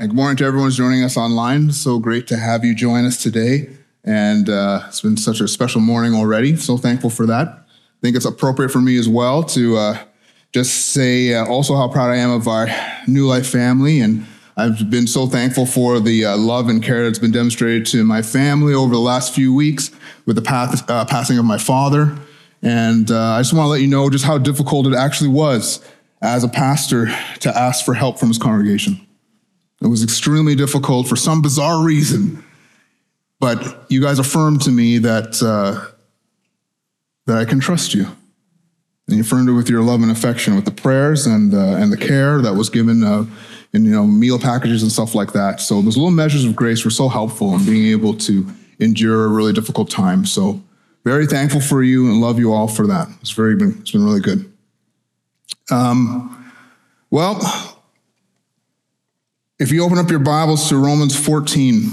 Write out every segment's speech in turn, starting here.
And good morning to everyone who's joining us online. So great to have you join us today. And uh, it's been such a special morning already. So thankful for that. I think it's appropriate for me as well to uh, just say uh, also how proud I am of our New Life family. And I've been so thankful for the uh, love and care that's been demonstrated to my family over the last few weeks with the path, uh, passing of my father. And uh, I just want to let you know just how difficult it actually was as a pastor to ask for help from his congregation. It was extremely difficult for some bizarre reason, but you guys affirmed to me that uh, that I can trust you, and you affirmed it with your love and affection, with the prayers and uh, and the care that was given uh, in you know meal packages and stuff like that. So those little measures of grace were so helpful in being able to endure a really difficult time. So very thankful for you and love you all for that. It's very been it's been really good. Um, well, if you open up your Bibles to Romans 14,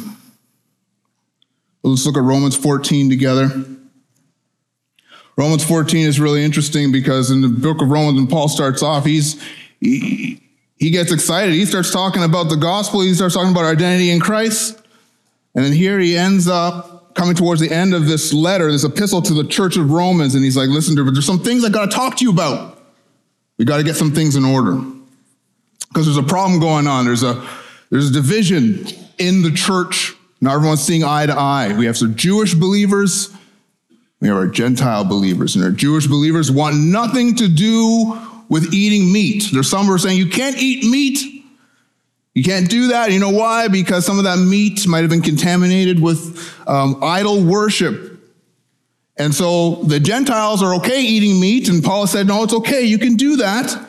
let's look at Romans 14 together. Romans 14 is really interesting because in the book of Romans, when Paul starts off, he's he, he gets excited. He starts talking about the gospel. He starts talking about our identity in Christ. And then here he ends up coming towards the end of this letter, this epistle to the church of Romans. And he's like, listen, there's some things I got to talk to you about. We got to get some things in order because there's a problem going on. There's a there's a division in the church. Not everyone's seeing eye to eye. We have some Jewish believers. We have our Gentile believers, and our Jewish believers want nothing to do with eating meat. There's some who are saying you can't eat meat. You can't do that. You know why? Because some of that meat might have been contaminated with um, idol worship. And so the Gentiles are okay eating meat, and Paul said, No, it's okay. You can do that.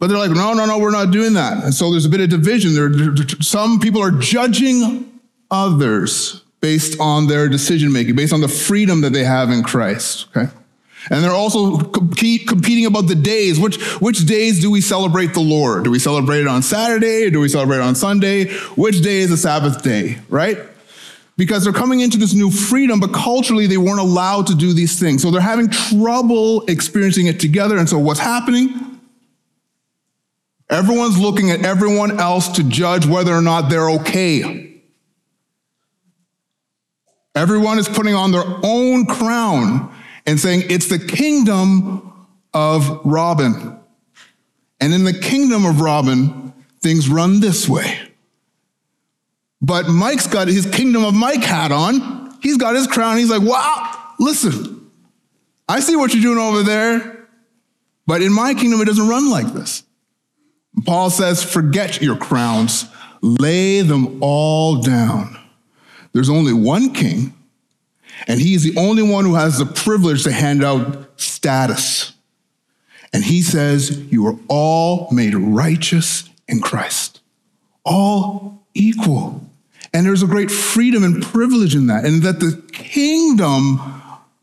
But they're like, no, no, no, we're not doing that. And so there's a bit of division. There, some people are judging others based on their decision making, based on the freedom that they have in Christ. Okay. And they're also compete, competing about the days. Which, which days do we celebrate the Lord? Do we celebrate it on Saturday? Do we celebrate it on Sunday? Which day is the Sabbath day, right? Because they're coming into this new freedom, but culturally they weren't allowed to do these things. So they're having trouble experiencing it together. And so what's happening? Everyone's looking at everyone else to judge whether or not they're okay. Everyone is putting on their own crown and saying, it's the kingdom of Robin. And in the kingdom of Robin, things run this way. But Mike's got his kingdom of Mike hat on. He's got his crown. He's like, wow, listen, I see what you're doing over there. But in my kingdom, it doesn't run like this. Paul says, forget your crowns, lay them all down. There's only one king, and he's the only one who has the privilege to hand out status. And he says, You are all made righteous in Christ, all equal. And there's a great freedom and privilege in that, and that the kingdom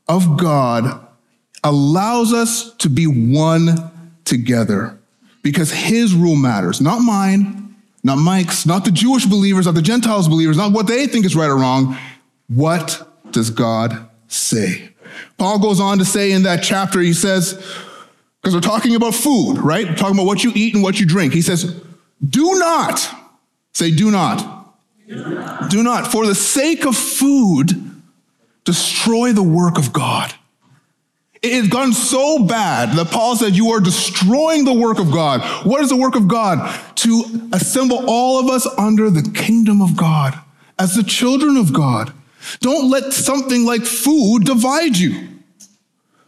of God allows us to be one together because his rule matters, not mine, not Mike's, not the Jewish believers, not the Gentiles believers, not what they think is right or wrong. What does God say? Paul goes on to say in that chapter, he says, because we're talking about food, right? We're talking about what you eat and what you drink. He says, do not, say, do not. Do not, do not for the sake of food, destroy the work of God. It has gone so bad that Paul said, You are destroying the work of God. What is the work of God? To assemble all of us under the kingdom of God as the children of God. Don't let something like food divide you.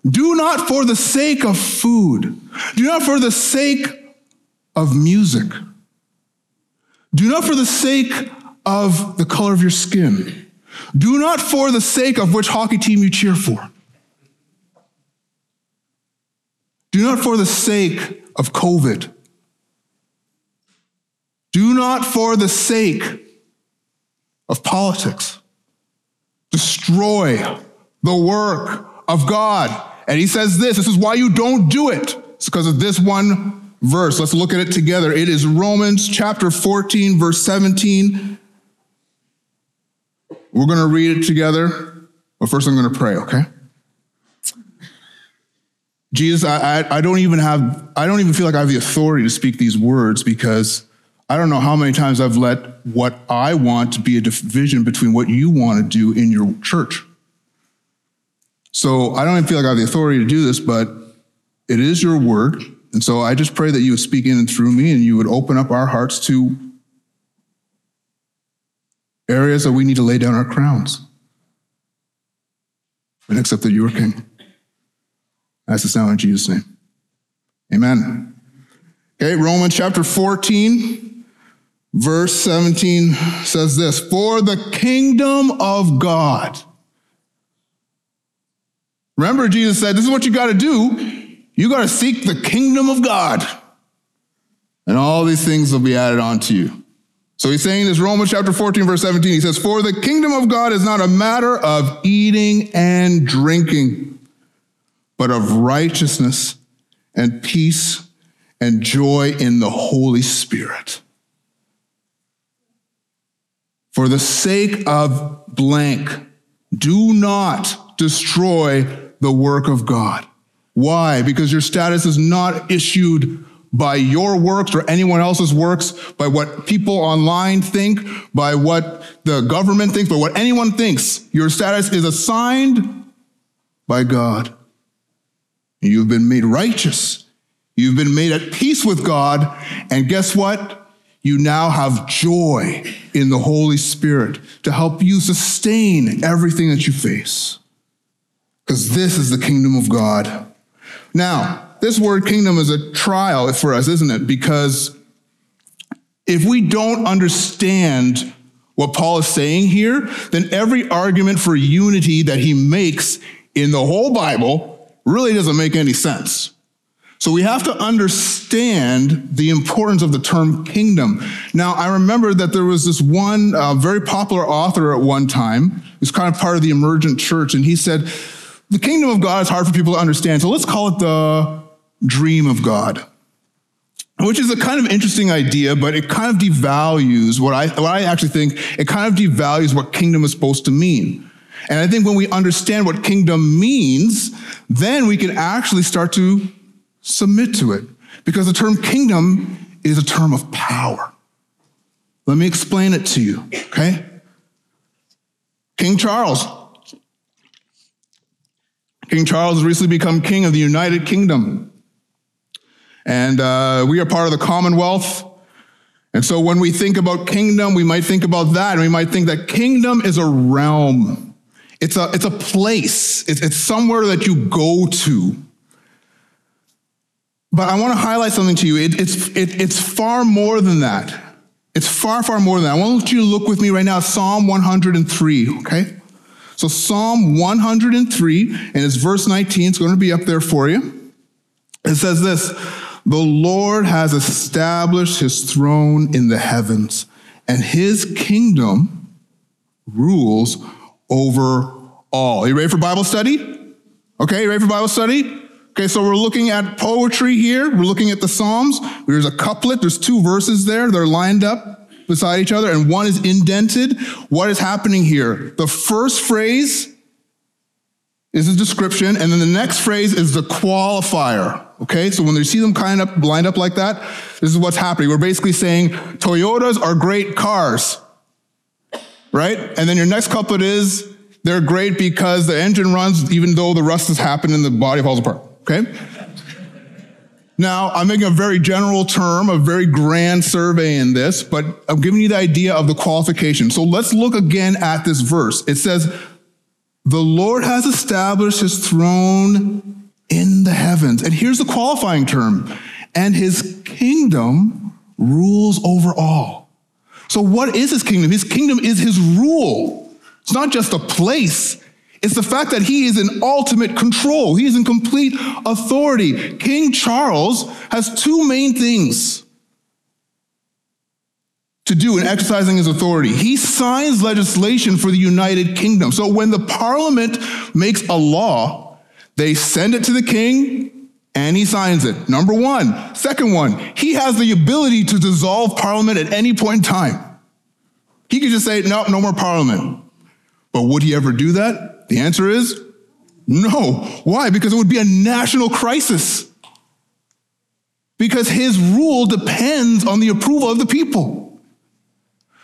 Do not for the sake of food, do not for the sake of music, do not for the sake of the color of your skin, do not for the sake of which hockey team you cheer for. Do not for the sake of COVID. Do not for the sake of politics destroy the work of God. And he says this this is why you don't do it. It's because of this one verse. Let's look at it together. It is Romans chapter 14, verse 17. We're going to read it together, but first I'm going to pray, okay? Jesus, I, I, I, don't even have, I don't even feel like I have the authority to speak these words because I don't know how many times I've let what I want to be a division between what you want to do in your church. So I don't even feel like I have the authority to do this, but it is your word. And so I just pray that you would speak in and through me and you would open up our hearts to areas that we need to lay down our crowns and accept that you are king. As it's now in Jesus' name. Amen. Okay, Romans chapter 14, verse 17 says this For the kingdom of God. Remember, Jesus said, This is what you got to do. You got to seek the kingdom of God, and all these things will be added on to you. So he's saying this Romans chapter 14, verse 17. He says, For the kingdom of God is not a matter of eating and drinking but of righteousness and peace and joy in the Holy Spirit. For the sake of blank, do not destroy the work of God. Why? Because your status is not issued by your works or anyone else's works, by what people online think, by what the government thinks, by what anyone thinks. Your status is assigned by God. You've been made righteous. You've been made at peace with God. And guess what? You now have joy in the Holy Spirit to help you sustain everything that you face. Because this is the kingdom of God. Now, this word kingdom is a trial for us, isn't it? Because if we don't understand what Paul is saying here, then every argument for unity that he makes in the whole Bible really doesn't make any sense. So we have to understand the importance of the term kingdom. Now, I remember that there was this one uh, very popular author at one time, who's kind of part of the emergent church, and he said, the kingdom of God is hard for people to understand, so let's call it the dream of God. Which is a kind of interesting idea, but it kind of devalues what I, what I actually think, it kind of devalues what kingdom is supposed to mean. And I think when we understand what kingdom means, then we can actually start to submit to it. Because the term kingdom is a term of power. Let me explain it to you, okay? King Charles. King Charles has recently become king of the United Kingdom. And uh, we are part of the Commonwealth. And so when we think about kingdom, we might think about that. And we might think that kingdom is a realm. It's a, it's a place, it's, it's somewhere that you go to. But I want to highlight something to you. It, it's, it, it's far more than that. It's far, far more than that. I want you to look with me right now, Psalm 103, okay? So Psalm 103, and it's verse 19. It's going to be up there for you. It says this The Lord has established his throne in the heavens, and his kingdom rules over all. Are you ready for Bible study? Okay, you ready for Bible study? Okay, so we're looking at poetry here. We're looking at the Psalms. There's a couplet, there's two verses there. They're lined up beside each other, and one is indented. What is happening here? The first phrase is a description, and then the next phrase is the qualifier. Okay, so when you see them kind of lined up like that, this is what's happening. We're basically saying Toyotas are great cars right? And then your next couplet is they're great because the engine runs even though the rust has happened and the body falls apart, okay? Now, I'm making a very general term, a very grand survey in this, but I'm giving you the idea of the qualification. So let's look again at this verse. It says, The Lord has established his throne in the heavens. And here's the qualifying term, and his kingdom rules over all. So, what is his kingdom? His kingdom is his rule. It's not just a place, it's the fact that he is in ultimate control. He is in complete authority. King Charles has two main things to do in exercising his authority. He signs legislation for the United Kingdom. So when the parliament makes a law, they send it to the king and he signs it. Number one. Second one, he has the ability to dissolve parliament at any point in time. He could just say, no, no more parliament. But would he ever do that? The answer is no. Why? Because it would be a national crisis. Because his rule depends on the approval of the people.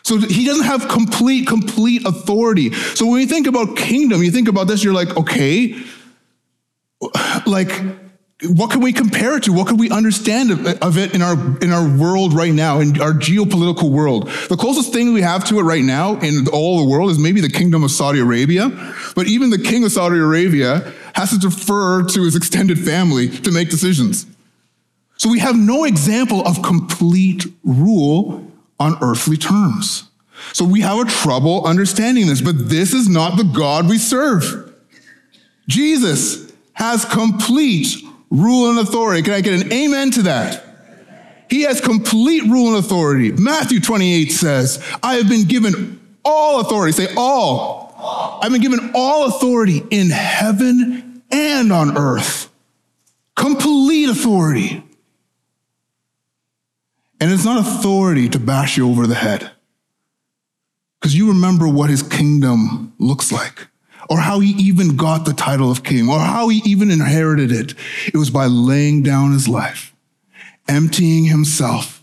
So he doesn't have complete, complete authority. So when you think about kingdom, you think about this, you're like, okay, like, what can we compare it to? What can we understand of, it in our in our world right now, in our geopolitical world? The closest thing we have to it right now in all the world is maybe the kingdom of Saudi Arabia. But even the king of Saudi Arabia has to defer to his extended family to make decisions. So we have no example of complete rule on earthly terms. So we have a trouble understanding this, but this is not the God we serve. Jesus has complete rule and authority. Can I get an amen to that? He has complete rule and authority. Matthew 28 says, I have been given all authority. Say all. all. I've been given all authority in heaven and on earth. Complete authority. And it's not authority to bash you over the head. Because you remember what his kingdom looks like or how he even got the title of king, or how he even inherited it. It was by laying down his life, emptying himself,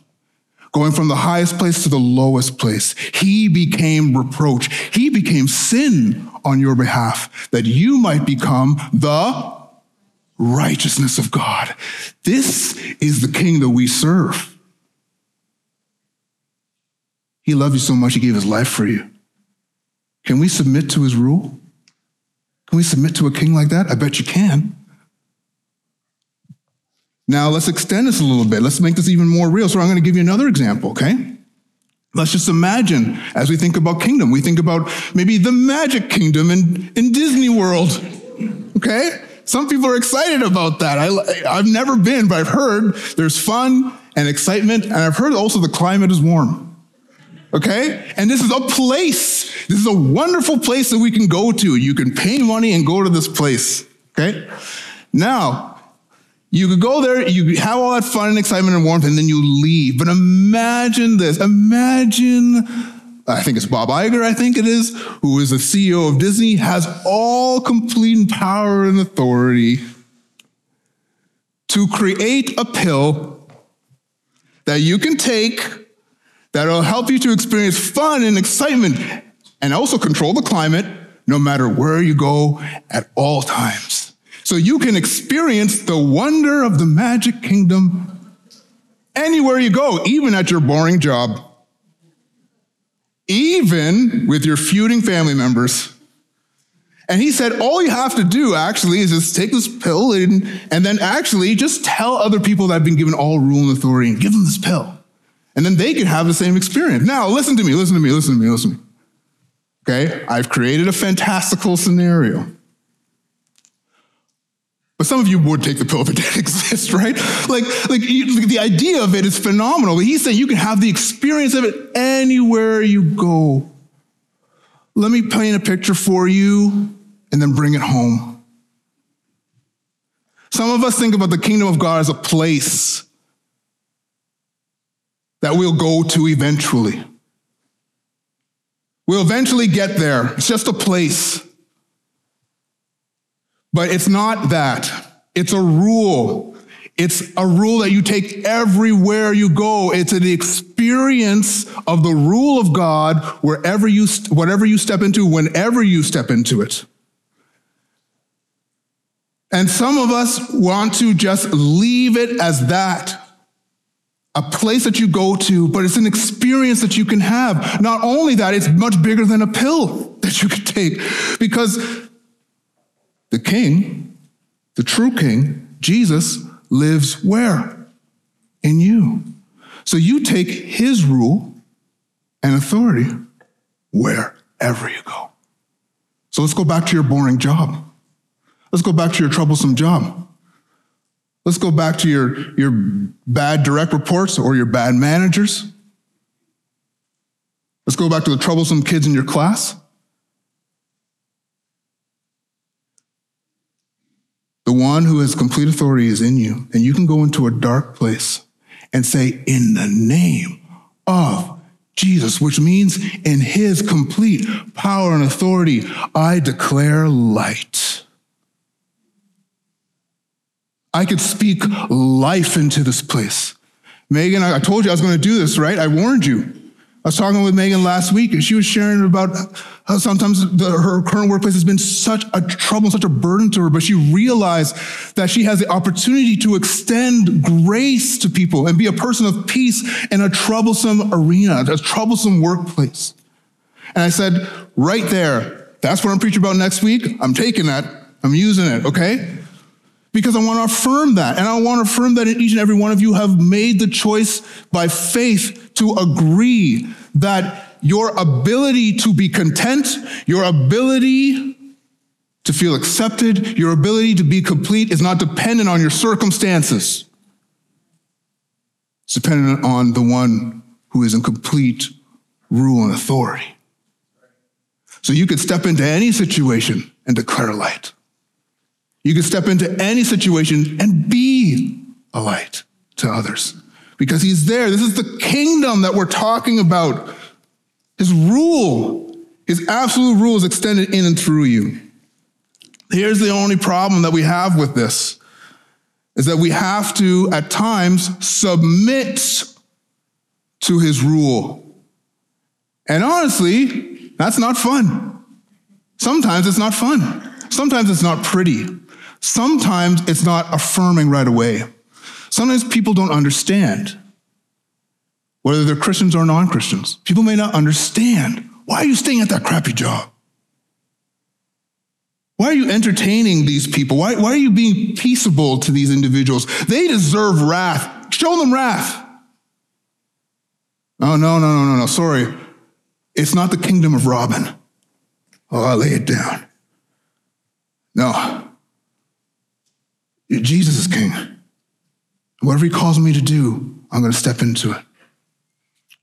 going from the highest place to the lowest place. He became reproach. He became sin on your behalf that you might become the righteousness of God. This is the king that we serve. He loved you so much, he gave his life for you. Can we submit to his rule? Can we submit to a king like that? I bet you can. Now, let's extend this a little bit. Let's make this even more real. So, I'm going to give you another example, okay? Let's just imagine as we think about kingdom, we think about maybe the magic kingdom in, in Disney World, okay? Some people are excited about that. I, I've never been, but I've heard there's fun and excitement, and I've heard also the climate is warm. Okay? And this is a place. This is a wonderful place that we can go to. You can pay money and go to this place. Okay? Now, you could go there, you have all that fun and excitement and warmth, and then you leave. But imagine this. Imagine, I think it's Bob Iger, I think it is, who is the CEO of Disney, has all complete power and authority to create a pill that you can take that'll help you to experience fun and excitement and also control the climate no matter where you go at all times. So you can experience the wonder of the magic kingdom anywhere you go, even at your boring job, even with your feuding family members. And he said, all you have to do actually is just take this pill and, and then actually just tell other people that have been given all rule and authority and give them this pill. And then they can have the same experience. Now, listen to me, listen to me, listen to me, listen to me. Okay, I've created a fantastical scenario. But some of you would take the pill if it didn't exist, right? Like, like the idea of it is phenomenal. But he's saying you can have the experience of it anywhere you go. Let me paint a picture for you and then bring it home. Some of us think about the kingdom of God as a place that we'll go to eventually. We'll eventually get there. It's just a place. But it's not that. It's a rule. It's a rule that you take everywhere you go. It's an experience of the rule of God wherever you, whatever you step into, whenever you step into it. And some of us want to just leave it as that a place that you go to, but it's an experience that you can have. Not only that, it's much bigger than a pill that you could take because the king, the true king, Jesus, lives where? In you. So you take his rule and authority wherever you go. So let's go back to your boring job. Let's go back to your troublesome job. Let's go back to your, your bad direct reports or your bad managers. Let's go back to the troublesome kids in your class. The one who has complete authority is in you, and you can go into a dark place and say, In the name of Jesus, which means in his complete power and authority, I declare light. I could speak life into this place. Megan, I told you I was going to do this, right? I warned you. I was talking with Megan last week, and she was sharing about how sometimes the, her current workplace has been such a trouble, such a burden to her, but she realized that she has the opportunity to extend grace to people and be a person of peace in a troublesome arena, a troublesome workplace. And I said, right there, that's what I'm preaching about next week. I'm taking that, I'm using it, okay? Because I want to affirm that. And I want to affirm that each and every one of you have made the choice by faith to agree that your ability to be content, your ability to feel accepted, your ability to be complete is not dependent on your circumstances. It's dependent on the one who is in complete rule and authority. So you could step into any situation and declare light. You can step into any situation and be a light to others because he's there. This is the kingdom that we're talking about. His rule, his absolute rule is extended in and through you. Here's the only problem that we have with this is that we have to, at times, submit to his rule. And honestly, that's not fun. Sometimes it's not fun. Sometimes it's not pretty. Sometimes it's not affirming right away. Sometimes people don't understand, whether they're Christians or non Christians. People may not understand. Why are you staying at that crappy job? Why are you entertaining these people? Why, why are you being peaceable to these individuals? They deserve wrath. Show them wrath. Oh, no, no, no, no, no. Sorry. It's not the kingdom of Robin. Oh, I lay it down. No. Jesus is king. Whatever he calls me to do, I'm going to step into it.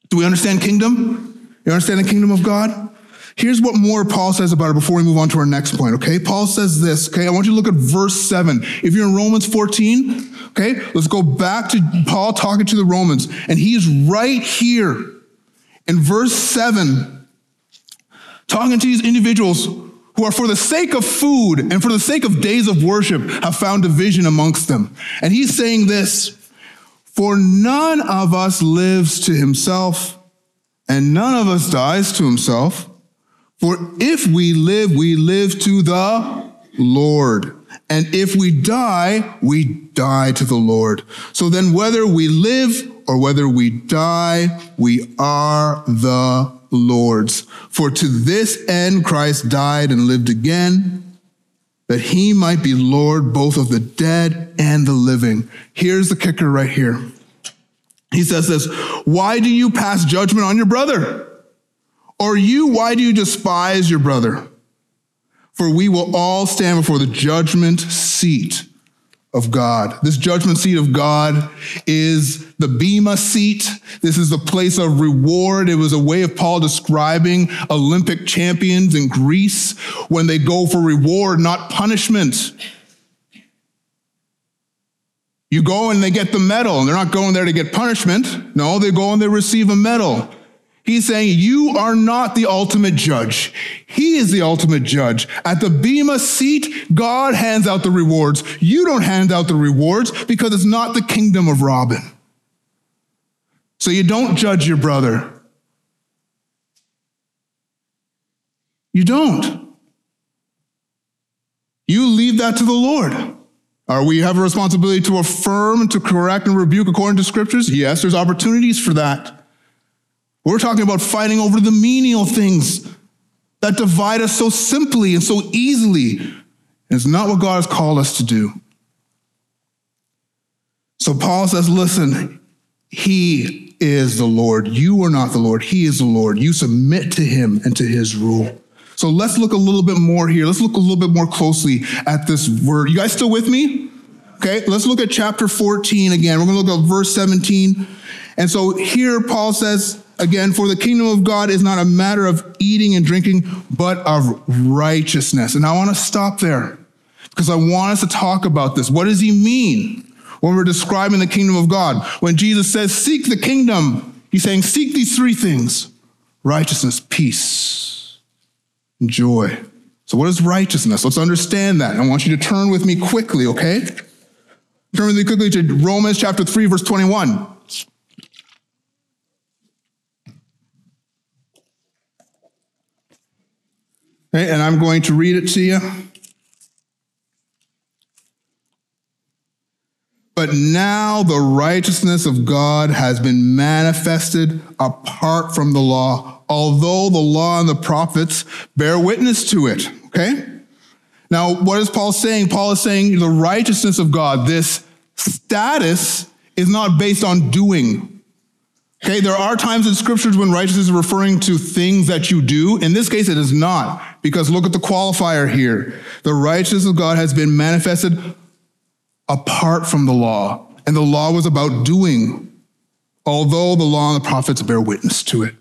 Do we understand kingdom? You understand the kingdom of God? Here's what more Paul says about it before we move on to our next point, okay? Paul says this, okay? I want you to look at verse 7. If you're in Romans 14, okay, let's go back to Paul talking to the Romans. And he's right here in verse 7, talking to these individuals who are for the sake of food and for the sake of days of worship have found division amongst them. And he's saying this For none of us lives to himself, and none of us dies to himself. For if we live, we live to the Lord. And if we die, we die to the Lord. So then, whether we live or whether we die, we are the Lord's. For to this end Christ died and lived again, that he might be Lord both of the dead and the living. Here's the kicker right here. He says this Why do you pass judgment on your brother? Or you, why do you despise your brother? For we will all stand before the judgment seat of God. This judgment seat of God is the Bema seat. This is the place of reward. It was a way of Paul describing Olympic champions in Greece when they go for reward, not punishment. You go and they get the medal, and they're not going there to get punishment. No, they go and they receive a medal. He's saying, You are not the ultimate judge. He is the ultimate judge. At the Bema seat, God hands out the rewards. You don't hand out the rewards because it's not the kingdom of Robin. So you don't judge your brother. You don't. You leave that to the Lord. Are we have a responsibility to affirm, and to correct, and rebuke according to scriptures? Yes, there's opportunities for that. We're talking about fighting over the menial things that divide us so simply and so easily. It's not what God has called us to do. So Paul says, listen, he is the Lord. You are not the Lord. He is the Lord. You submit to him and to his rule. So let's look a little bit more here. Let's look a little bit more closely at this word. You guys still with me? Okay, let's look at chapter 14 again. We're going to look at verse 17. And so here Paul says, again, for the kingdom of God is not a matter of eating and drinking, but of righteousness. And I want to stop there because I want us to talk about this. What does he mean when we're describing the kingdom of God? When Jesus says, seek the kingdom, he's saying, seek these three things righteousness, peace, and joy. So, what is righteousness? Let's understand that. I want you to turn with me quickly, okay? Turn with me quickly to Romans chapter 3, verse 21. Okay, and I'm going to read it to you. But now the righteousness of God has been manifested apart from the law, although the law and the prophets bear witness to it. Okay? Now, what is Paul saying? Paul is saying the righteousness of God, this status is not based on doing. Okay, there are times in scriptures when righteousness is referring to things that you do. In this case, it is not, because look at the qualifier here. The righteousness of God has been manifested apart from the law, and the law was about doing, although the law and the prophets bear witness to it.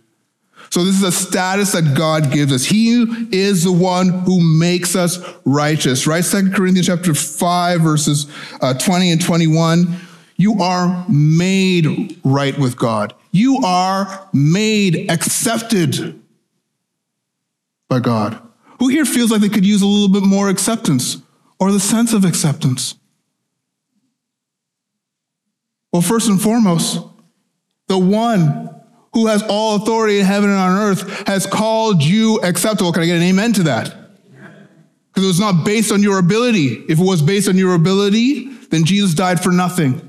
So this is a status that God gives us. He is the one who makes us righteous, right? Second Corinthians chapter 5, verses uh, 20 and 21. You are made right with God. You are made accepted by God. Who here feels like they could use a little bit more acceptance or the sense of acceptance? Well, first and foremost, the one who has all authority in heaven and on earth has called you acceptable. Can I get an amen to that? Because it was not based on your ability. If it was based on your ability, then Jesus died for nothing.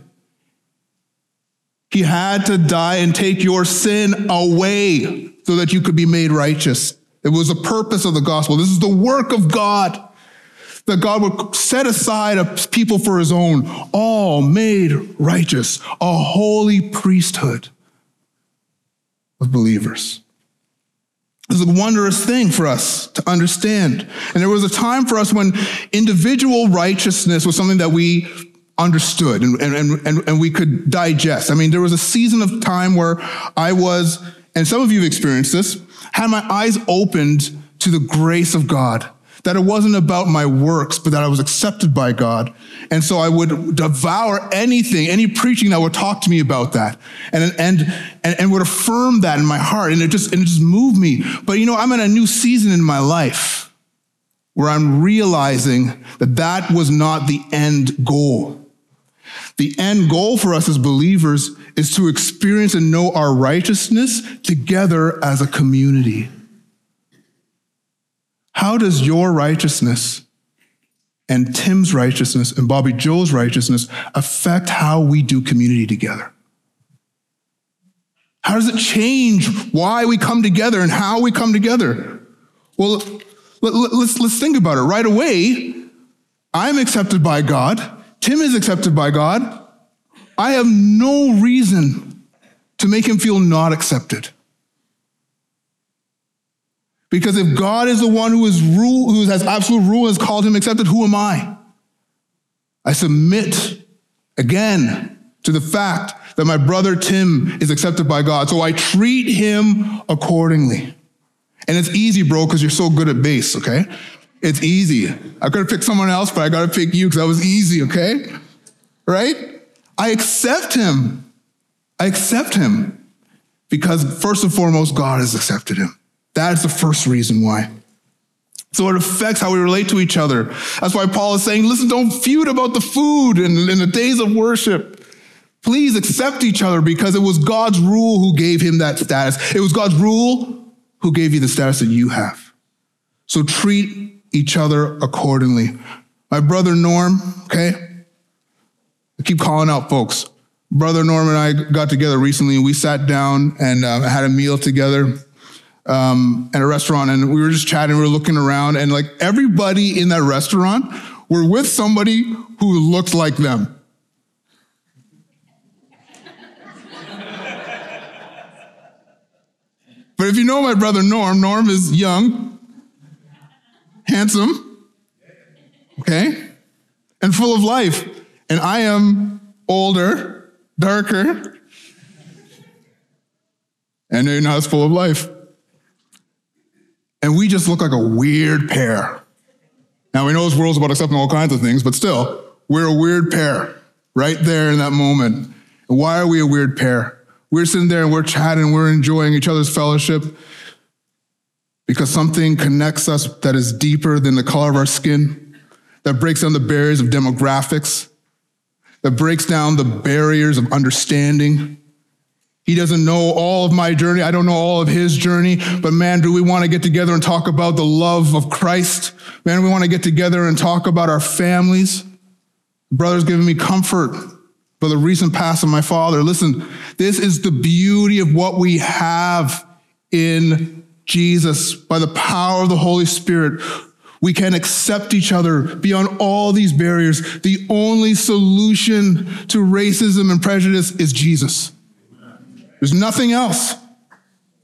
He had to die and take your sin away so that you could be made righteous. It was the purpose of the gospel. This is the work of God that God would set aside a people for his own, all made righteous, a holy priesthood of believers. This is a wondrous thing for us to understand. And there was a time for us when individual righteousness was something that we understood and, and, and, and we could digest. I mean, there was a season of time where I was, and some of you have experienced this, had my eyes opened to the grace of God that it wasn't about my works, but that I was accepted by God. And so I would devour anything, any preaching that would talk to me about that and, and, and, and would affirm that in my heart. And it just, and it just moved me. But you know, I'm in a new season in my life where I'm realizing that that was not the end goal. The end goal for us as believers is to experience and know our righteousness together as a community. How does your righteousness and Tim's righteousness and Bobby Joe's righteousness affect how we do community together? How does it change why we come together and how we come together? Well, let, us let's, let's think about it. Right away, I'm accepted by God. Tim is accepted by God. I have no reason to make him feel not accepted. Because if God is the one who is rule, who has absolute rule, has called him accepted, who am I? I submit again to the fact that my brother Tim is accepted by God. So I treat him accordingly. And it's easy, bro, because you're so good at bass, okay? It's easy. I could have picked someone else, but I got to pick you because that was easy, okay? Right? I accept him. I accept him because first and foremost, God has accepted him. That is the first reason why. So it affects how we relate to each other. That's why Paul is saying, listen, don't feud about the food in, in the days of worship. Please accept each other because it was God's rule who gave him that status. It was God's rule who gave you the status that you have. So treat each other accordingly. My brother Norm, okay? I keep calling out folks. Brother Norm and I got together recently we sat down and uh, had a meal together um, at a restaurant and we were just chatting, we were looking around, and like everybody in that restaurant were with somebody who looked like them. but if you know my brother Norm, Norm is young, handsome, okay, and full of life. And I am older, darker, and they're not as full of life. And we just look like a weird pair. Now, we know this world's about accepting all kinds of things, but still, we're a weird pair right there in that moment. And why are we a weird pair? We're sitting there and we're chatting, we're enjoying each other's fellowship because something connects us that is deeper than the color of our skin, that breaks down the barriers of demographics, that breaks down the barriers of understanding. He doesn't know all of my journey. I don't know all of his journey. But man, do we want to get together and talk about the love of Christ? Man, we want to get together and talk about our families. Brother's giving me comfort for the recent pass of my father. Listen, this is the beauty of what we have in Jesus by the power of the Holy Spirit. We can accept each other beyond all these barriers. The only solution to racism and prejudice is Jesus. There's nothing else.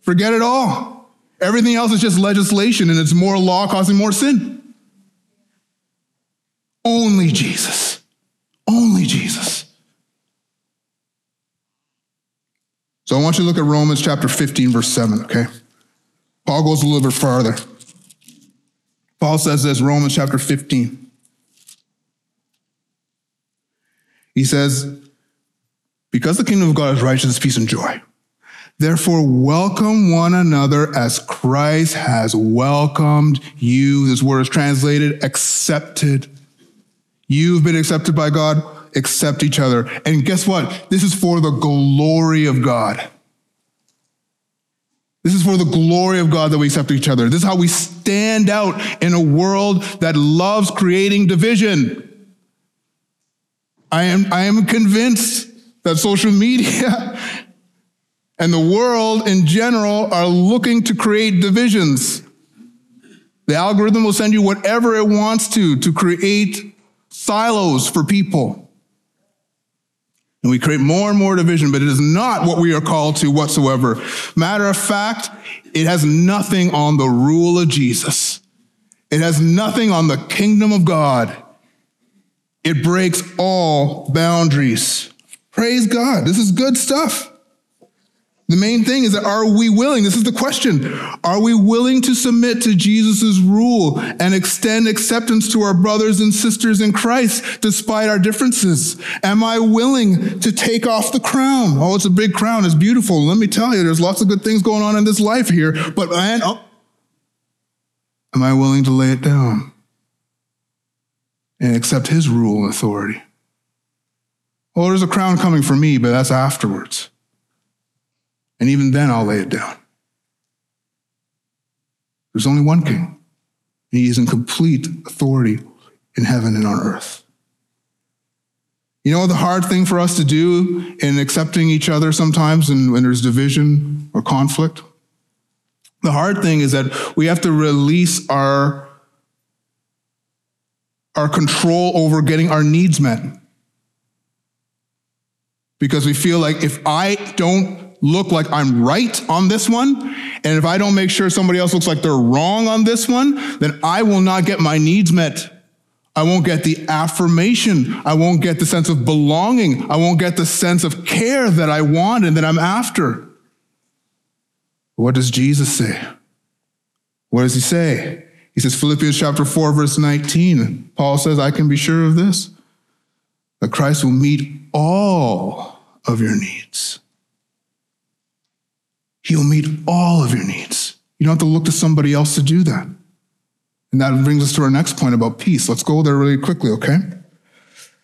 Forget it all. Everything else is just legislation and it's more law causing more sin. Only Jesus. Only Jesus. So I want you to look at Romans chapter 15, verse 7, okay? Paul goes a little bit farther. Paul says this, Romans chapter 15. He says, Because the kingdom of God is righteousness, peace, and joy. Therefore, welcome one another as Christ has welcomed you. This word is translated accepted. You've been accepted by God, accept each other. And guess what? This is for the glory of God. This is for the glory of God that we accept each other. This is how we stand out in a world that loves creating division. I am, I am convinced that social media and the world in general are looking to create divisions. The algorithm will send you whatever it wants to to create silos for people. And we create more and more division, but it is not what we are called to whatsoever. Matter of fact, it has nothing on the rule of Jesus. It has nothing on the kingdom of God. It breaks all boundaries. Praise God. This is good stuff. The main thing is that are we willing? This is the question. Are we willing to submit to Jesus' rule and extend acceptance to our brothers and sisters in Christ despite our differences? Am I willing to take off the crown? Oh, it's a big crown. It's beautiful. Let me tell you, there's lots of good things going on in this life here, but man, oh, am I willing to lay it down and accept his rule and authority? Oh, there's a crown coming for me, but that's afterwards. And even then, I'll lay it down. There's only one king. and He is in complete authority in heaven and on earth. You know the hard thing for us to do in accepting each other sometimes and when there's division or conflict? The hard thing is that we have to release our, our control over getting our needs met. Because we feel like if I don't look like I'm right on this one, and if I don't make sure somebody else looks like they're wrong on this one, then I will not get my needs met. I won't get the affirmation. I won't get the sense of belonging. I won't get the sense of care that I want and that I'm after. What does Jesus say? What does he say? He says, Philippians chapter 4, verse 19. Paul says, I can be sure of this, that Christ will meet all of your needs He'll meet all of your needs. You don't have to look to somebody else to do that. And that brings us to our next point about peace. Let's go there really quickly, okay?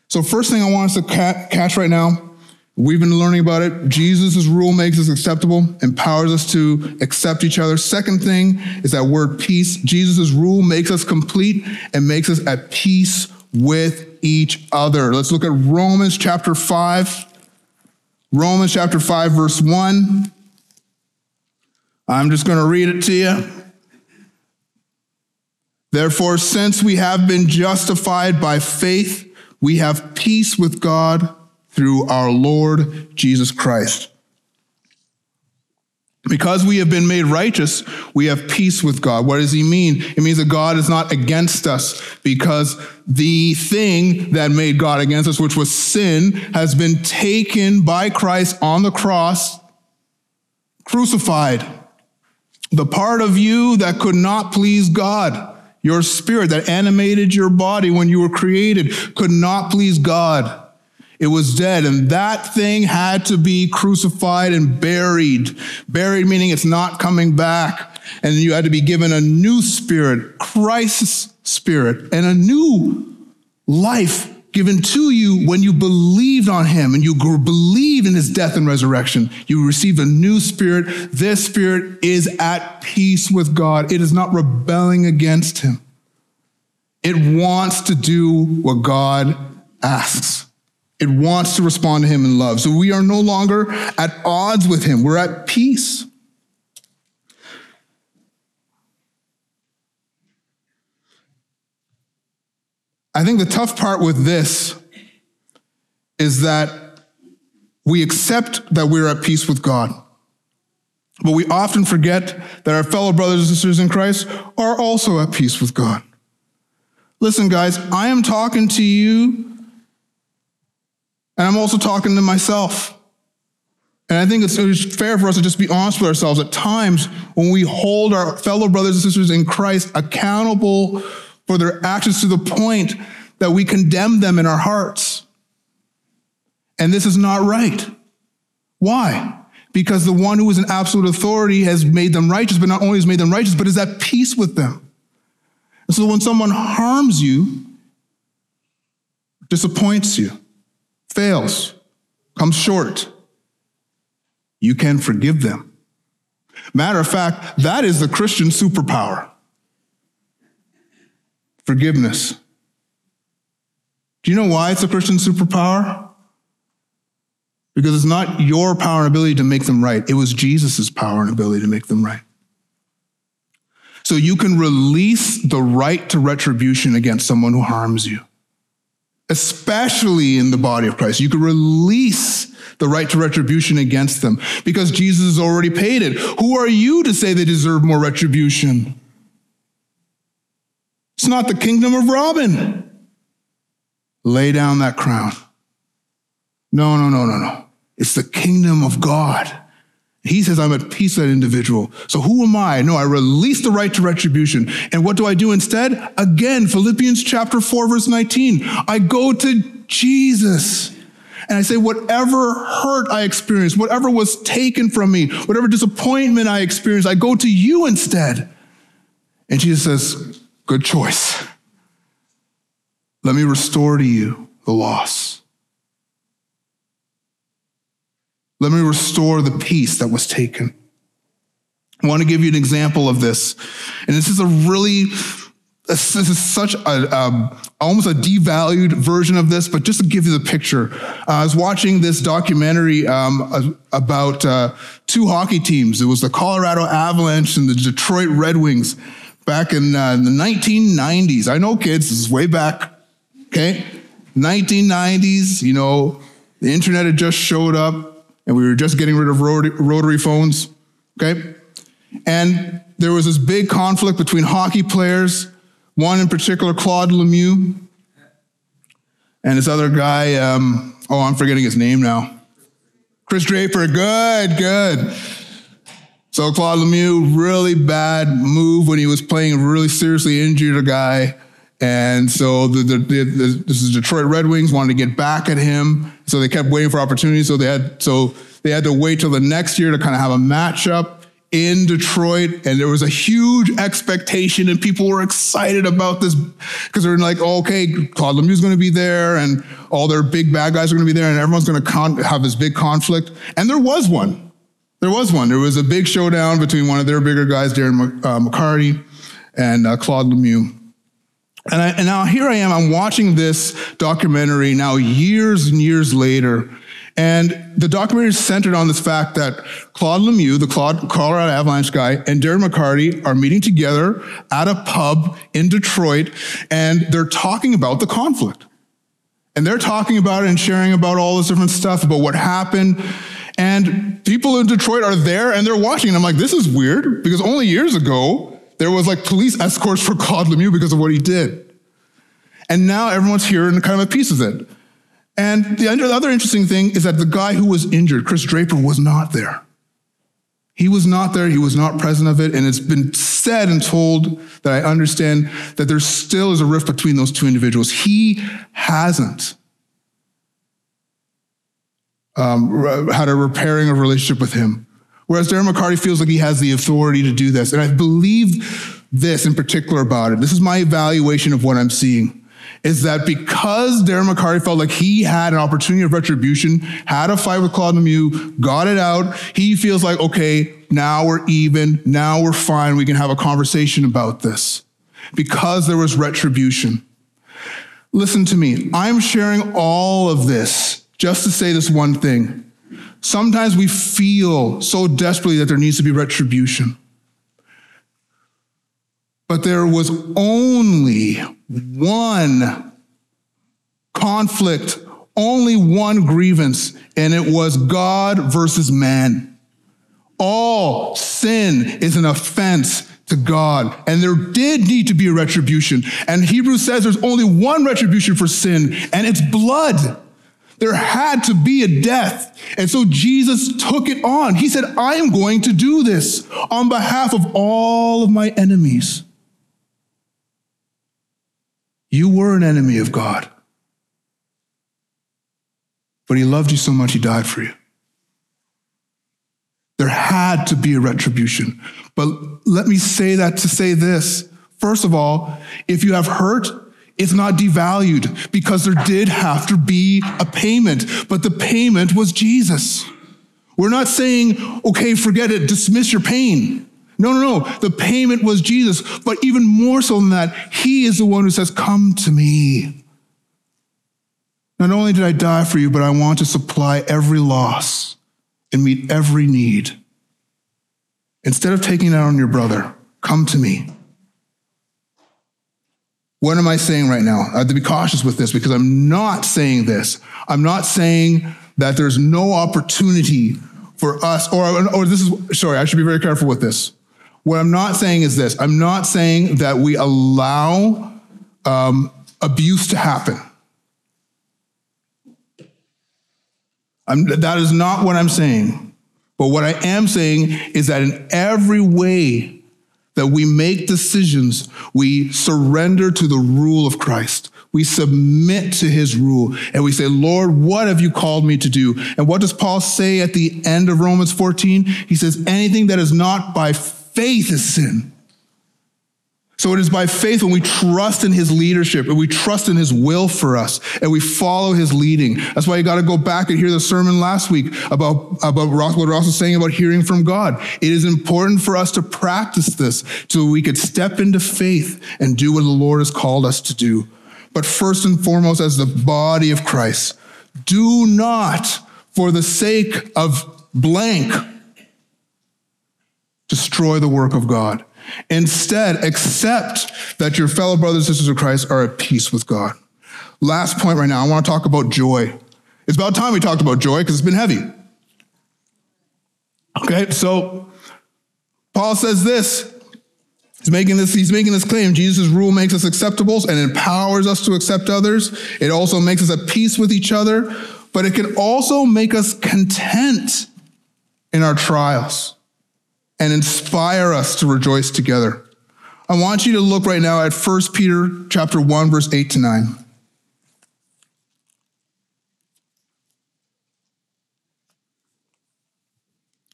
So, first thing I want us to catch right now, we've been learning about it. Jesus' rule makes us acceptable, empowers us to accept each other. Second thing is that word peace. Jesus' rule makes us complete and makes us at peace with each other. Let's look at Romans chapter 5. Romans chapter 5, verse 1. I'm just going to read it to you. Therefore, since we have been justified by faith, we have peace with God through our Lord Jesus Christ. Because we have been made righteous, we have peace with God. What does he mean? It means that God is not against us because the thing that made God against us, which was sin, has been taken by Christ on the cross crucified. The part of you that could not please God, your spirit that animated your body when you were created, could not please God. It was dead, and that thing had to be crucified and buried. Buried meaning it's not coming back. And you had to be given a new spirit, Christ's spirit, and a new life given to you when you believed on him and you believed in his death and resurrection. You received a new spirit. This spirit is at peace with God. It is not rebelling against him. It wants to do what God asks. It wants to respond to him in love. So we are no longer at odds with him. We're at peace. I think the tough part with this is that we accept that we're at peace with God. But we often forget that our fellow brothers and sisters in Christ are also at peace with God. Listen, guys, I am talking to you, and I'm also talking to myself. And I think it's fair for us to just be honest with ourselves at times when we hold our fellow brothers and sisters in Christ accountable for their actions to the point that we condemn them in our hearts. And this is not right. Why? Because the one who is an absolute authority has made them righteous, but not only has made them righteous, but is at peace with them. And so when someone harms you, disappoints you, fails, comes short, you can forgive them. Matter of fact, that is the Christian superpower forgiveness. Do you know why it's a Christian superpower? Because it's not your power and ability to make them right. It was Jesus' power and ability to make them right. So you can release the right to retribution against someone who harms you, especially in the body of Christ. You can release the right to retribution against them because Jesus has already paid it. Who are you to say they deserve more retribution? It's not the kingdom of Robin. Lay down that crown. No, no, no, no, no. It's the kingdom of God. He says, I'm at peace with that individual. So who am I? No, I release the right to retribution. And what do I do instead? Again, Philippians chapter 4, verse 19. I go to Jesus. And I say, whatever hurt I experienced, whatever was taken from me, whatever disappointment I experienced, I go to you instead. And Jesus says, Good choice. Let me restore to you the loss. Let me restore the peace that was taken. I want to give you an example of this. And this is a really, this is such a, um, almost a devalued version of this, but just to give you the picture, uh, I was watching this documentary um, about uh, two hockey teams. It was the Colorado Avalanche and the Detroit Red Wings back in, uh, the 1990s. I know, kids, this is way back, okay? 1990s, you know, the internet had just showed up and we were just getting rid of rotary phones, okay? And there was this big conflict between hockey players, one in particular, Claude Lemieux, and this other guy, um, oh, I'm forgetting his name now. Kris Draper, good, good. So Claude Lemieux, really bad move when he was playing, really seriously injured a guy. And so the, the, the, this is Detroit Red Wings wanted to get back at him. So they kept waiting for opportunities. So they had so they had to wait till the next year to kind of have a matchup in Detroit. And there was a huge expectation and people were excited about this because they're like, oh, okay, Claude Lemieux's going to be there and all their big bad guys are going to be there and everyone's going to con- have this big conflict. And there was one. There was one. There was a big showdown between one of their bigger guys, Darren uh, McCarty, and uh, Claude Lemieux. And, I, and now here I am, I'm watching this documentary now years and years later. And the documentary is centered on this fact that Claude Lemieux, the Claude, Colorado Avalanche guy, and Darren McCarty are meeting together at a pub in Detroit, and they're talking about the conflict. And they're talking about it and sharing about all this different stuff about what happened and people in Detroit are there and they're watching. And I'm like, this is weird because only years ago, there was like police escorts for Claude Lemieux because of what he did. And now everyone's here and kind of a peace of it. And the other interesting thing is that the guy who was injured, Kris Draper, was not there. He was not there, he was not present of it, and it's been said and told that I understand that there still is a rift between those two individuals. He hasn't um, had a repairing of relationship with him. Whereas Darren McCarty feels like he has the authority to do this. And I believe this in particular about it. This is my evaluation of what I'm seeing. Is that because Darren McCarty felt like he had an opportunity of retribution, had a fight with Claude Lemieux, got it out, he feels like, okay, now we're even, now we're fine, we can have a conversation about this. Because there was retribution. Listen to me, I'm sharing all of this just to say this one thing. Sometimes we feel so desperately that there needs to be retribution. But there was only one conflict, only one grievance, and it was God versus man. All sin is an offense to God. And there did need to be a retribution. And Hebrews says there's only one retribution for sin, and it's blood. There had to be a death. And so Jesus took it on. He said, I am going to do this on behalf of all of my enemies. You were an enemy of God, but He loved you so much, He died for you. There had to be a retribution. But let me say that to say this. First of all, if you have hurt, it's not devalued because there did have to be a payment, but the payment was Jesus. We're not saying, okay, forget it, dismiss your pain. No, no, no. The payment was Jesus. But even more so than that, He is the one who says, Come to me. Not only did I die for you, but I want to supply every loss and meet every need. Instead of taking it out on your brother, come to me. What am I saying right now? I have to be cautious with this because I'm not saying this. I'm not saying that there's no opportunity for us, or, or this is, sorry, I should be very careful with this. What I'm not saying is this I'm not saying that we allow um, abuse to happen. That is not what I'm saying. But what I am saying is that in every way that we make decisions, we surrender to the rule of Christ. We submit to his rule and we say, Lord, what have you called me to do? And what does Paul say at the end of Romans 14? He says, anything that is not by faith is sin. So it is by faith when we trust in his leadership and we trust in his will for us and we follow his leading. That's why you got to go back and hear the sermon last week about, about what Ross was saying about hearing from God. It is important for us to practice this so we could step into faith and do what the Lord has called us to do. But first and foremost, as the body of Christ, do not, for the sake of blank, destroy the work of God. Instead, accept that your fellow brothers and sisters of Christ are at peace with God. Last point right now, I want to talk about joy. It's about time we talked about joy because it's been heavy. Okay, so Paul says this. He's making this, he's making this claim. Jesus' rule makes us acceptable and empowers us to accept others. It also makes us at peace with each other, but it can also make us content in our trials and inspire us to rejoice together. I want you to look right now at 1 Peter chapter 1 verse 8 to 9.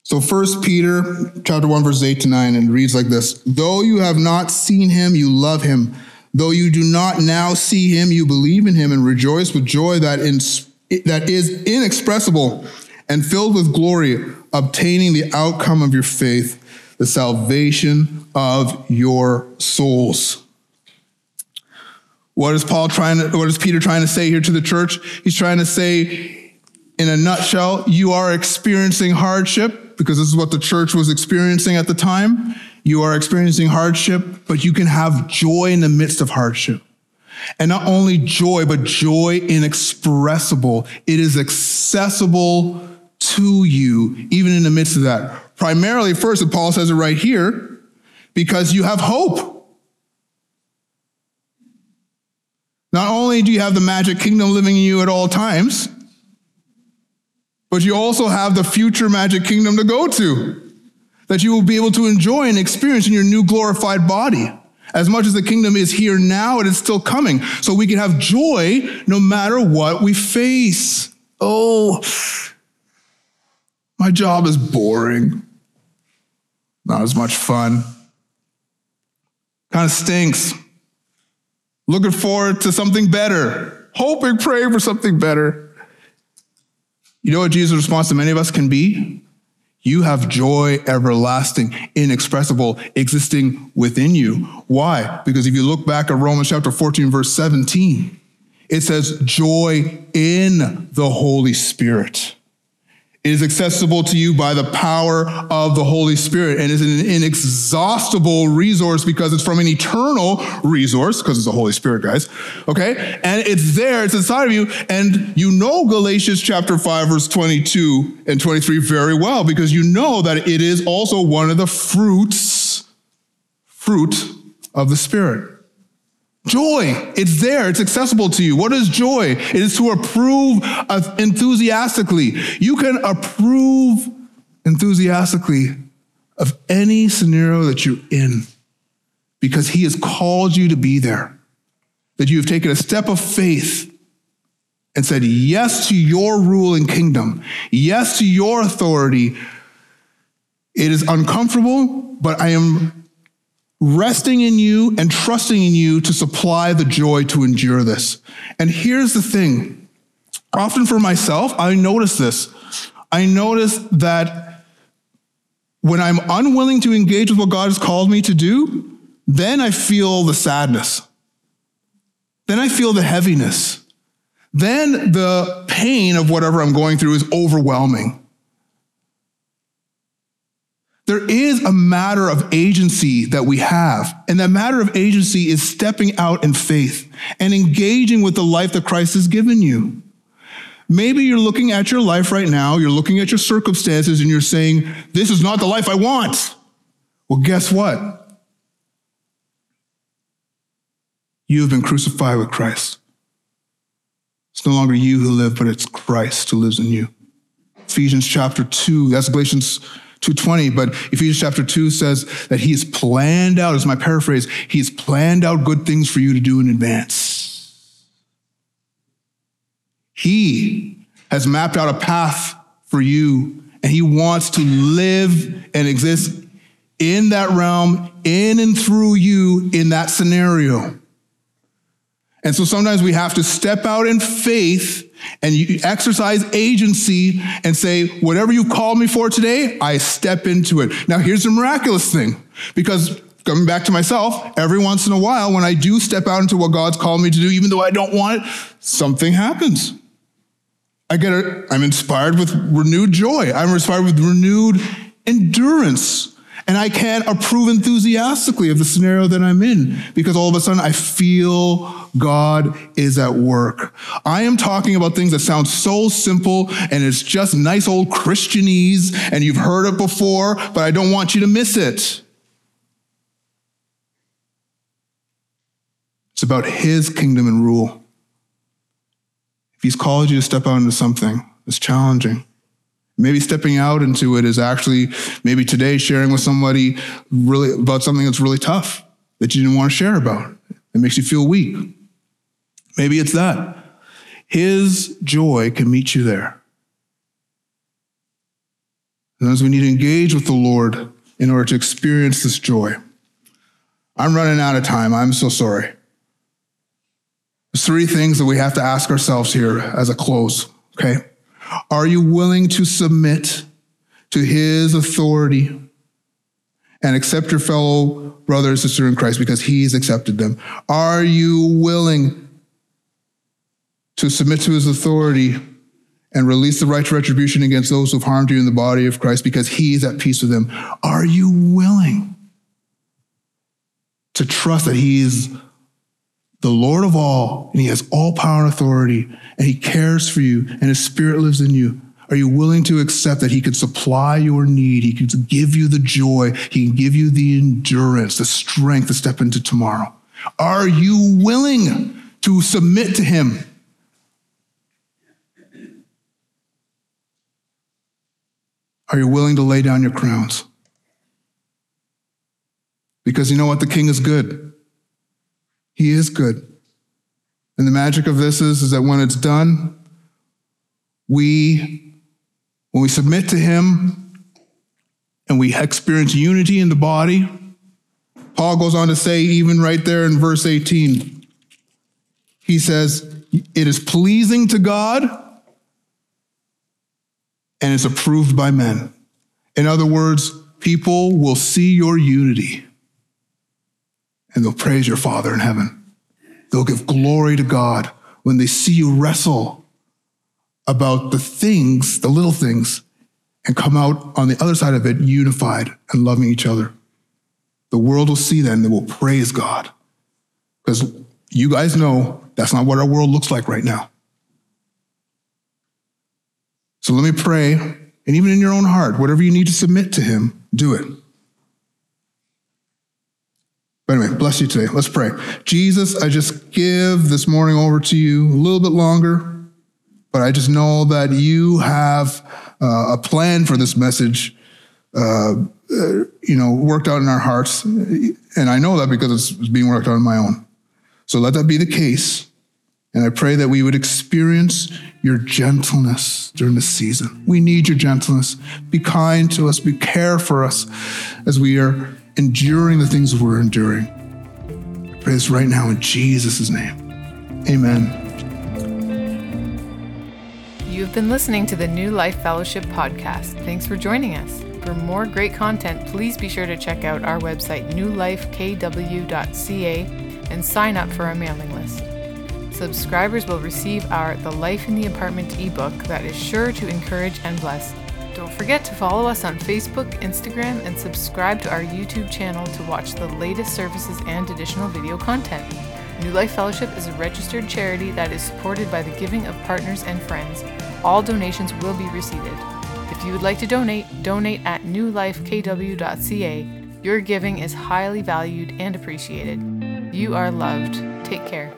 So 1 Peter chapter 1 verse 8 to 9 and reads like this. Though you have not seen him, you love him. Though you do not now see him, you believe in him and rejoice with joy that, in, that is inexpressible and filled with glory, obtaining the outcome of your faith, the salvation of your souls. What is Paul trying to, what is Peter trying to say here to the church? He's trying to say, in a nutshell, you are experiencing hardship because this is what the church was experiencing at the time. You are experiencing hardship, but you can have joy in the midst of hardship. And not only joy, but joy inexpressible. It is accessible to you, even in the midst of that. Primarily, first, Paul says it right here, because you have hope. Not only do you have the magic kingdom living in you at all times, but you also have the future magic kingdom to go to. that you will be able to enjoy and experience in your new glorified body. As much as the kingdom is here now, it is still coming. So we can have joy no matter what we face. Oh, my job is boring. Not as much fun. Kind of stinks. Looking forward to something better. Hoping, praying for something better. You know what Jesus' response to many of us can be? You have joy everlasting, inexpressible, existing within you. Why? Because if you look back at Romans chapter 14, verse 17, it says, joy in the Holy Spirit. It is accessible to you by the power of the Holy Spirit and is an inexhaustible resource because it's from an eternal resource, because it's the Holy Spirit, guys. Okay? And it's there, it's inside of you. And you know Galatians chapter 5, verse 22 and 23 very well because you know that it is also one of the fruits, fruit of the Spirit. Joy, it's there, it's accessible to you. What is joy? It is to approve enthusiastically. You can approve enthusiastically of any scenario that you're in because He has called you to be there. That you have taken a step of faith and said yes to your rule and kingdom, yes to your authority. It is uncomfortable, but I am resting in you and trusting in you to supply the joy to endure this. And here's the thing often for myself, I notice this. I notice that when I'm unwilling to engage with what God has called me to do, then I feel the sadness. Then I feel the heaviness. Then the pain of whatever I'm going through is overwhelming. There is a matter of agency that we have. And that matter of agency is stepping out in faith and engaging with the life that Christ has given you. Maybe you're looking at your life right now, you're looking at your circumstances, and you're saying, This is not the life I want. Well, guess what? You have been crucified with Christ. It's no longer you who live, but it's Christ who lives in you. Ephesians chapter 2, that's Galatians 220, but Ephesians chapter 2 says that he's planned out, as my paraphrase, he's planned out good things for you to do in advance. He has mapped out a path for you, and he wants to live and exist in that realm, in and through you in that scenario. And so sometimes we have to step out in faith and you exercise agency and say, whatever you called me for today, I step into it. Now, here's the miraculous thing because coming back to myself, every once in a while, when I do step out into what God's called me to do, even though I don't want it, something happens. I get a, I'm inspired with renewed joy. I'm inspired with renewed endurance. And I can't approve enthusiastically of the scenario that I'm in because all of a sudden I feel God is at work. I am talking about things that sound so simple and it's just nice old Christianese and you've heard it before, but I don't want you to miss it. It's about his kingdom and rule. If he's called you to step out into something, it's challenging. Maybe stepping out into it is actually maybe today sharing with somebody really about something that's really tough that you didn't want to share about. It makes you feel weak. Maybe it's that. His joy can meet you there. As we need to engage with the Lord in order to experience this joy. I'm running out of time. I'm so sorry. There's three things that we have to ask ourselves here as a close, okay? Are you willing to submit to his authority and accept your fellow brother and sister in Christ because he's accepted them? Are you willing to submit to his authority and release the right to retribution against those who've harmed you in the body of Christ because he is at peace with them? Are you willing to trust that he is the Lord of all, and He has all power and authority, and He cares for you, and His Spirit lives in you. Are you willing to accept that He could supply your need? He could give you the joy. He can give you the endurance, the strength to step into tomorrow. Are you willing to submit to Him? Are you willing to lay down your crowns? Because you know what? The king is good. He is good. And the magic of this is, is that when it's done, we, when we submit to him and we experience unity in the body, Paul goes on to say, even right there in verse 18, he says, It is pleasing to God and it's approved by men. In other words, people will see your unity and they'll praise your Father in heaven. They'll give glory to God when they see you wrestle about the things, the little things, and come out on the other side of it unified and loving each other. The world will see that and they will praise God. Because you guys know that's not what our world looks like right now. So let me pray, and even in your own heart, whatever you need to submit to Him, do it. But anyway, bless you today. Let's pray. Jesus, I just give this morning over to you a little bit longer, but I just know that you have uh, a plan for this message, uh, uh, you know, worked out in our hearts. And I know that because it's being worked out on my own. So let that be the case. And I pray that we would experience your gentleness during this season. We need your gentleness. Be kind to us, be care for us as we are enduring the things we're enduring. I pray this right now in Jesus' name. Amen. You've been listening to the New Life Fellowship podcast. Thanks for joining us. For more great content, please be sure to check out our website, newlifekw.ca, and sign up for our mailing list. Subscribers will receive our The Life in the Apartment ebook that is sure to encourage and bless. Don't forget to follow us on Facebook, Instagram, and subscribe to our YouTube channel to watch the latest services and additional video content. New Life Fellowship is a registered charity that is supported by the giving of partners and friends. All donations will be received. If you would like to donate, donate at newlifekw.ca. Your giving is highly valued and appreciated. You are loved. Take care.